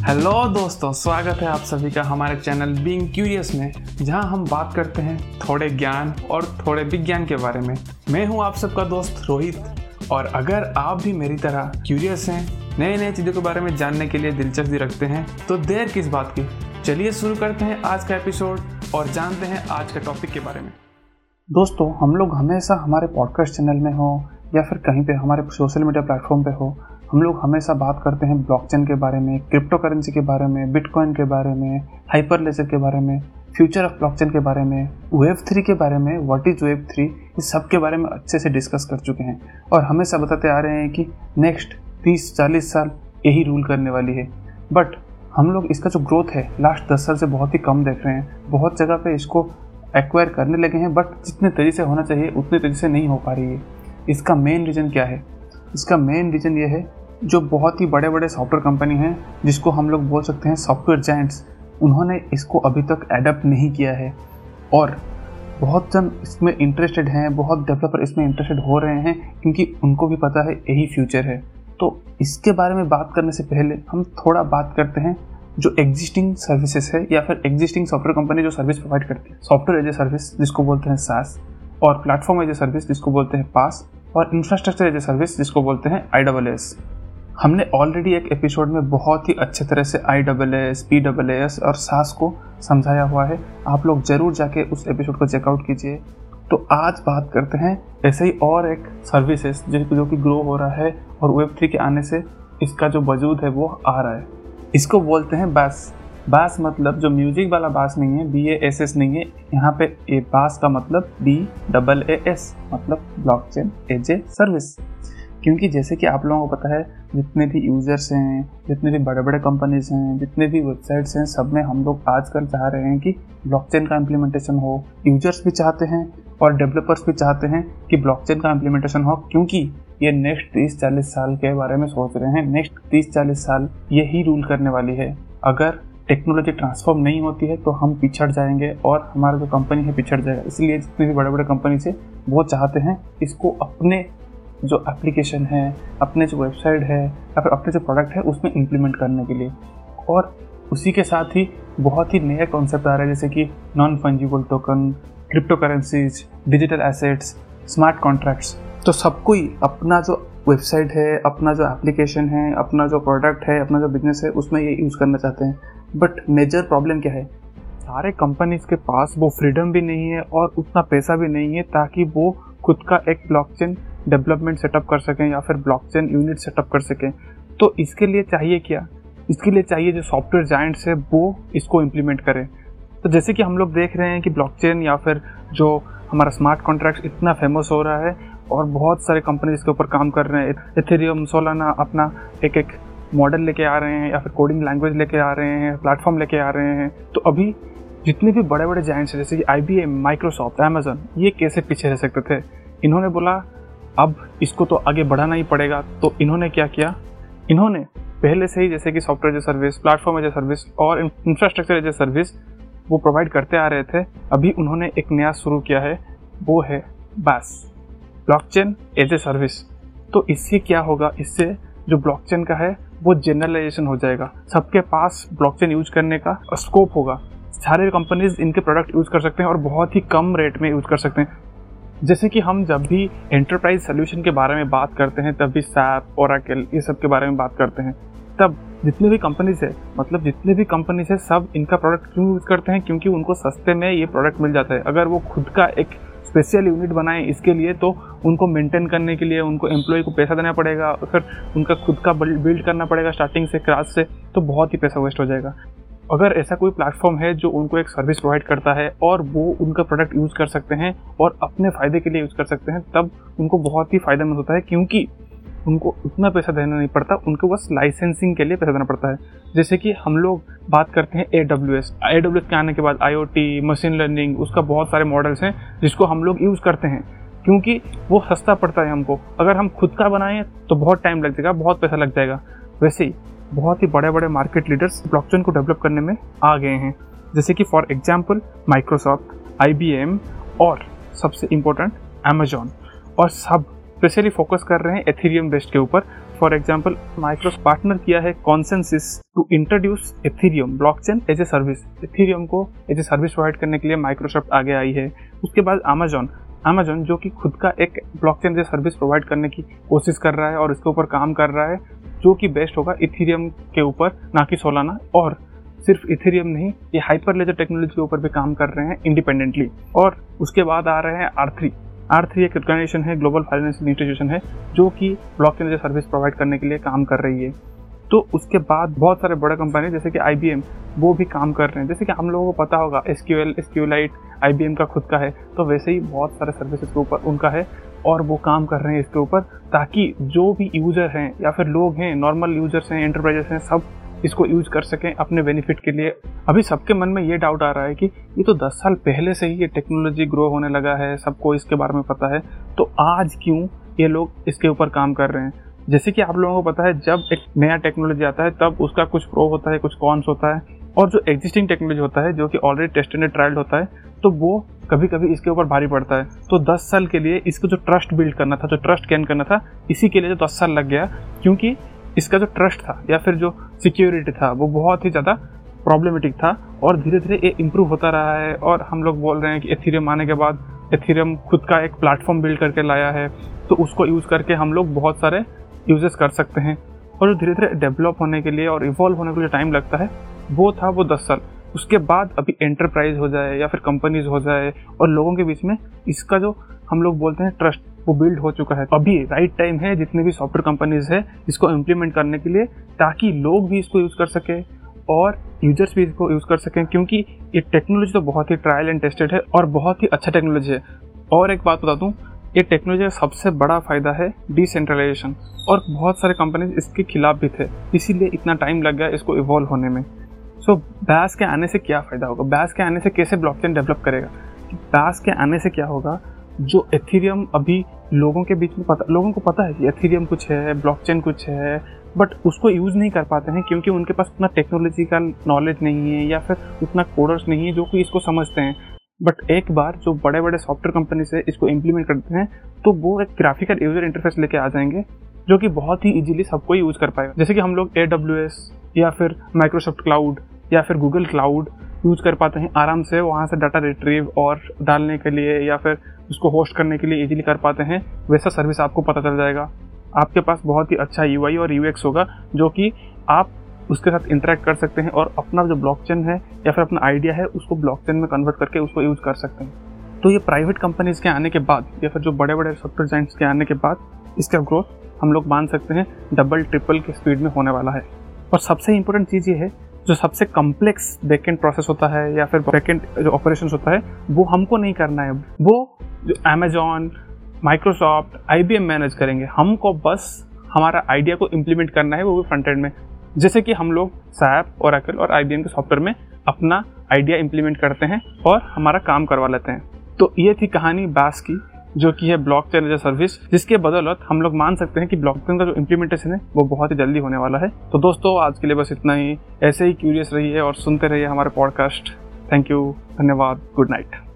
Hello दोस्तों, स्वागत है आप सभी का हमारे चैनल बीइंग क्यूरियस में, जहाँ हम बात करते हैं थोड़े ज्ञान और थोड़े विज्ञान के बारे में। मैं हूँ आप सबका दोस्त रोहित, और अगर आप भी मेरी तरह क्यूरियस हैं नए नए चीज़ों के बारे में जानने के लिए दिलचस्पी रखते हैं तो देर किस बात की? चलिए शुरू करते हैं आज का एपिसोड और जानते हैं आज का टॉपिक के बारे में। दोस्तों, हम लोग हमेशा हमारे पॉडकास्ट चैनल में हो या फिर कहीं पे हमारे सोशल मीडिया प्लेटफॉर्म पे हो हम लोग हमेशा बात करते हैं ब्लॉकचेन के बारे में क्रिप्टो करेंसी के बारे में बिटकॉइन के बारे में हाइपर लेजर के बारे में फ्यूचर ऑफ़ ब्लॉकचेन के बारे में वेब थ्री के बारे में व्हाट इज़ वेब थ्री इस सब के बारे में अच्छे से डिस्कस कर चुके हैं। और हमेशा बताते आ रहे हैं कि नेक्स्ट तीस, चालीस साल यही रूल करने वाली है। बट हम लोग इसका जो ग्रोथ है लास्ट दस साल से बहुत ही कम देख रहे हैं। बहुत जगह पे इसको एक्वायर करने लगे हैं बट जितने तेज़ी से होना चाहिए, उतने तेज़ी से नहीं हो पा रही है। इसका मेन रीज़न क्या है? इसका मेन रीज़न ये है जो बहुत ही बड़े बड़े सॉफ्टवेयर कंपनी हैं, जिसको हम लोग बोल सकते हैं सॉफ्टवेयर जैंट्स उन्होंने इसको अभी तक एडप्ट नहीं किया है। और बहुत जन इसमें इंटरेस्टेड हैं, बहुत डेवलपर इसमें इंटरेस्टेड हो रहे हैं, क्योंकि उनको भी पता है यही फ्यूचर है। तो इसके बारे में बात करने से पहले हम थोड़ा बात करते हैं जो एग्जिस्टिंग सर्विसेज़ है या फिर एग्जिस्टिंग सॉफ्टवेयर कंपनी जो सर्विस प्रोवाइड करती है। सॉफ्टवेयर एज ए सर्विस जिसको बोलते हैं सास और प्लेटफॉर्म एज ए सर्विस जिसको बोलते हैं पास और इंफ्रास्ट्रक्चर एज ए सर्विस जिसको बोलते हैं आई हमने ऑलरेडी एक एपिसोड में बहुत ही अच्छे तरह से I double S P double S और सास को समझाया हुआ है। आप लोग ज़रूर जाके उस एपिसोड को चेकआउट कीजिए। तो आज बात करते हैं ऐसे ही और एक सर्विसेज़ जो जो कि ग्रो हो रहा है और वेब थ्री के आने से इसका जो वजूद है वो आ रहा है। इसको बोलते हैं बास बास मतलब जो म्यूज़िक वाला बास नहीं है बी ए एस एस नहीं है, यहाँ पे ए बास का मतलब बी डबल ए एस मतलब ब्लॉकचेन एज ए सर्विस क्योंकि जैसे कि आप लोगों को पता है, जितने भी यूज़र्स हैं, जितने भी बड़े बड़े कंपनीज़ हैं, जितने भी वेबसाइट्स हैं, सब में हम लोग आजकल चाह रहे हैं कि ब्लॉकचेन का इम्प्लीमेंटेशन हो। यूज़र्स भी चाहते हैं और डेवलपर्स भी चाहते हैं कि ब्लॉकचेन का इम्प्लीमेंटेशन हो, क्योंकि ये नेक्स्ट तीस चालीस साल के बारे में सोच रहे हैं। नेक्स्ट तीस चालीस साल यही रूल करने वाली है। अगर टेक्नोलॉजी ट्रांसफॉर्म नहीं होती है तो हम पिछड़ जाएँगे और हमारा जो कंपनी है पिछड़ जाएगा। इसलिए जितने भी बड़े बड़े कंपनी से वो चाहते हैं इसको अपने जो एप्लीकेशन है, अपने जो वेबसाइट है, या फिर अपने जो प्रोडक्ट है, उसमें इम्प्लीमेंट करने के लिए। और उसी के साथ ही बहुत ही नया कॉन्सेप्ट आ रहा है, जैसे कि non fungible token crypto currencies digital assets smart contracts तो सब कोई अपना जो वेबसाइट है, अपना जो एप्लीकेशन है, अपना जो प्रोडक्ट है, अपना जो बिज़नेस है, उसमें ये यूज़ करना चाहते हैं। बट मेजर प्रॉब्लम क्या है? सारे कंपनीज़ के पास वो फ्रीडम भी नहीं है और उतना पैसा भी नहीं है ताकि वो खुद का एक ब्लॉकचेन डेवलपमेंट सेटअप कर सकें या फिर ब्लॉकचेन यूनिट सेटअप कर सकें। तो इसके लिए चाहिए क्या? इसके लिए चाहिए जो सॉफ्टवेयर जाइंट्स है, वो इसको इम्प्लीमेंट करें। तो जैसे कि हम लोग देख रहे हैं कि ब्लॉकचेन या फिर जो हमारा स्मार्ट कॉन्ट्रैक्ट इतना फ़ेमस हो रहा है और बहुत सारे कंपनी इसके ऊपर काम कर रहे हैं। एथेरियम सोलाना अपना एक एक मॉडल लेके आ रहे हैं या फिर कोडिंग लैंग्वेज लेके आ रहे हैं प्लेटफॉर्म लेके आ रहे हैं। तो अभी जितने भी बड़े बड़े जाइंट्स हैं, जैसे कि I B M Microsoft Amazon ये कैसे पीछे रह सकते थे? इन्होंने बोला अब इसको तो आगे बढ़ाना ही पड़ेगा। तो इन्होंने क्या किया? इन्होंने पहले से ही जैसे कि software as service platform as a service और इंफ्रास्ट्रक्चर एज ए सर्विस वो प्रोवाइड करते आ रहे थे। अभी उन्होंने एक नया शुरू किया है, वो है बास ब्लॉकचेन एज ए सर्विस तो इससे क्या होगा? इससे जो ब्लॉकचेन का है, वो जनरलाइजेशन हो जाएगा। सबके पास ब्लॉकचेन यूज़ करने का स्कोप होगा। सारे कंपनीज़ इनके प्रोडक्ट यूज़ कर सकते हैं और बहुत ही कम रेट में यूज़ कर सकते हैं। जैसे कि हम जब भी एंटरप्राइज सोल्यूशन के बारे में बात करते हैं, तब भी सैप ओराकल ये सब के बारे में बात करते हैं। तब जितने भी कंपनीज़ है मतलब जितने भी कंपनीज़ है, सब इनका प्रोडक्ट क्यों यूज़ करते हैं? क्योंकि उनको सस्ते में ये प्रोडक्ट मिल जाता है। अगर वो खुद का एक स्पेशल यूनिट बनाएँ इसके लिए तो उनको मेंटेन करने के लिए, उनको एम्प्लॉय को पैसा देना पड़ेगा। फिर उनका खुद का बिल्ड करना पड़ेगा स्टार्टिंग से क्रैश से तो बहुत ही पैसा वेस्ट हो जाएगा। अगर ऐसा कोई प्लेटफॉर्म है जो उनको एक सर्विस प्रोवाइड करता है और वो उनका प्रोडक्ट यूज़ कर सकते हैं और अपने फ़ायदे के लिए यूज़ कर सकते हैं, तब उनको बहुत ही फ़ायदेमंद होता है क्योंकि उनको उतना पैसा देना नहीं पड़ता, उनको बस लाइसेंसिंग के लिए पैसा देना पड़ता है। जैसे कि हम लोग बात करते हैं A W S A W S के आने के बाद I O T machine learning उसका बहुत सारे मॉडल्स हैं जिसको हम लोग यूज़ करते हैं क्योंकि वो सस्ता पड़ता है हमको। अगर हम खुद का बनाएँ तो बहुत टाइम लग जाएगा, बहुत पैसा लग जाएगा। वैसे ही बहुत ही बड़े बड़े मार्केट लीडर्स ब्लॉकचेन को डेवलप करने में आ गए हैं। जैसे कि फॉर एग्ज़ाम्पल माइक्रोसॉफ्ट आईबीएम और सबसे इम्पोर्टेंट अमेजोन और सब स्पेशली फोकस कर रहे हैं एथीरियम बेस्ड के ऊपर। फॉर एग्ज़ाम्पल माइक्रोस पार्टनर किया है ConsenSys to introduce Ethereum blockchain as a service Ethereum को एज ए सर्विस प्रोवाइड करने के लिए माइक्रोसॉफ्ट आगे आई है। उसके बाद अमेजोन अमेजोन जो कि खुद का एक ब्लॉकचेन एज सर्विस प्रोवाइड करने की कोशिश कर रहा है और इसके ऊपर काम कर रहा है। जो कि बेस्ट होगा इथीरियम के ऊपर, ना कि सोलाना और सिर्फ़ इथेरियम नहीं, ये हाइपर लेजर टेक्नोलॉजी के ऊपर भी काम कर रहे हैं इंडिपेंडेंटली और उसके बाद आ रहे हैं आर थ्री आर थ्री एक ऑर्गेनाइजेशन है ग्लोबल फाइनेंशियल इंस्टीट्यूशन है, जो कि ब्लॉकचेन सर्विस प्रोवाइड करने के लिए काम कर रही है। तो उसके बाद बहुत सारे बड़े कंपनी जैसे कि आईबीएम वो भी काम कर रहे हैं। जैसे कि हम लोगों को पता होगा एस क्यू एल एस का खुद का है। तो वैसे ही बहुत सारे सर्विसेज़ के ऊपर उनका है। और वो काम कर रहे हैं इसके ऊपर, ताकि जो भी यूज़र हैं या फिर लोग हैं नॉर्मल यूज़र्स हैं एंटरप्राइजेस हैं, सब इसको यूज़ कर सकें अपने बेनिफिट के लिए। अभी सबके मन में ये डाउट आ रहा है कि ये तो 10 साल पहले से ही ये टेक्नोलॉजी ग्रो होने लगा है, सबको इसके बारे में पता है तो आज क्यों ये लोग इसके ऊपर काम कर रहे हैं? जैसे कि आप लोगों को पता है, जब एक नया टेक्नोलॉजी आता है, तब उसका कुछ प्रो होता है, कुछ कॉन्स होता है। और जो एग्जिस्टिंग टेक्नोलॉजी होता है, जो कि ऑलरेडी टेस्टेड एंड ट्रायल्ड होता है तो वो कभी कभी इसके ऊपर भारी पड़ता है। तो 10 साल के लिए इसको जो ट्रस्ट बिल्ड करना था, जो ट्रस्ट गेन करना था, इसी के लिए जो 10 साल लग गया, क्योंकि इसका जो ट्रस्ट था या फिर जो सिक्योरिटी था, वो बहुत ही ज़्यादा प्रॉब्लमेटिक था और धीरे धीरे ये इम्प्रूव होता रहा है और हम लोग बोल रहे हैं कि एथीरियम आने के बाद एथीरियम खुद का एक प्लेटफॉर्म बिल्ड करके लाया है। तो उसको यूज़ करके हम लोग बहुत सारे यूजेस कर सकते हैं। और जो धीरे धीरे डेवलप होने के लिए और इवॉल्व होने के लिए टाइम लगता है वो था वो दस साल। उसके बाद अभी एंटरप्राइज हो जाए या फिर कंपनीज़ हो जाए और लोगों के बीच में इसका जो हम लोग बोलते हैं ट्रस्ट वो बिल्ड हो चुका है। अभी राइट टाइम है जितने भी सॉफ्टवेयर कंपनीज़ है, इसको इम्प्लीमेंट करने के लिए ताकि लोग भी इसको यूज़ कर सकें और यूज़र्स भी इसको यूज़ कर सकें, क्योंकि ये टेक्नोलॉजी तो बहुत ही ट्रायल एंड टेस्टेड है और बहुत ही अच्छा टेक्नोलॉजी है। और एक बात बता दूँ, ये टेक्नोलॉजी का सबसे बड़ा फ़ायदा है डिसेंट्रलाइजेशन और बहुत सारे कंपनीज़ इसके खिलाफ भी थे, इसीलिए इतना टाइम लग गया इसको इवॉल्व होने में। सो बैस के आने से क्या फ़ायदा होगा? बैस के आने से कैसे ब्लॉकचेन डेवलप करेगा? बैस के आने से क्या होगा? जो एथीरियम अभी लोगों के बीच में पता, लोगों को पता है कि एथीरियम कुछ है ब्लॉकचेन कुछ है बट उसको यूज़ नहीं कर पाते हैं क्योंकि उनके पास उतना टेक्नोलॉजी का नॉलेज नहीं है या फिर उतना कोडर्स नहीं है जो कि इसको समझते हैं। बट एक बार जो बड़े बड़े सॉफ्टवेयर कंपनी से इसको इम्प्लीमेंट करते हैं तो वो एक ग्राफिकल यूज़र इंटरफेस लेके आ जाएँगे, जो कि बहुत ही इजीली सबको यूज़ कर पाएगा। जैसे कि हम लोग AWS या फिर माइक्रोसॉफ्ट क्लाउड या फिर गूगल क्लाउड यूज़ कर पाते हैं आराम से, वहाँ से डाटा रिट्रीव और डालने के लिए या फिर उसको होस्ट करने के लिए इजीली कर पाते हैं, वैसा सर्विस आपको पता चल जाएगा। आपके पास बहुत ही अच्छा यूआई और यूएक्स होगा, जो कि आप उसके साथ इंटरेक्ट कर सकते हैं और अपना जो ब्लॉकचेन है या फिर अपना आइडिया है, उसको ब्लॉकचेन में कन्वर्ट करके उसको यूज़ कर सकते हैं। तो ये प्राइवेट कंपनीज़ के आने के बाद या फिर जो बड़े बड़े सॉफ्टवेयर जाइंट्स के आने के बाद, इसका ग्रोथ हम लोग मान सकते हैं डबल ट्रिपल के स्पीड में होने वाला है। और सबसे इंपॉर्टेंट चीज़ ये है जो सबसे कम्प्लेक्स बैकेंड प्रोसेस होता है या फिर बैकेंड जो ऑपरेशन होता है, वो हमको नहीं करना है। वो जो अमेजोन माइक्रोसॉफ्ट आईबीएम मैनेज करेंगे। हमको बस हमारा आइडिया को इम्प्लीमेंट करना है वो भी फ्रंट एंड में। जैसे कि हम लोग सैप और और आईबीएम के सॉफ्टवेयर में अपना आइडिया इम्प्लीमेंट करते हैं और हमारा काम करवा लेते हैं। तो ये थी कहानी बास की। जो कि है ब्लॉक चेन एज सर्विस जिसके बदौलत हम लोग मान सकते हैं कि ब्लॉक चेन का जो इम्प्लीमेंटेशन है, वो बहुत ही जल्दी होने वाला है। तो दोस्तों, आज के लिए बस इतना ही। ऐसे ही क्यूरियस रहिए और सुनते रहिए हमारे पॉडकास्ट थैंक यू धन्यवाद गुड नाइट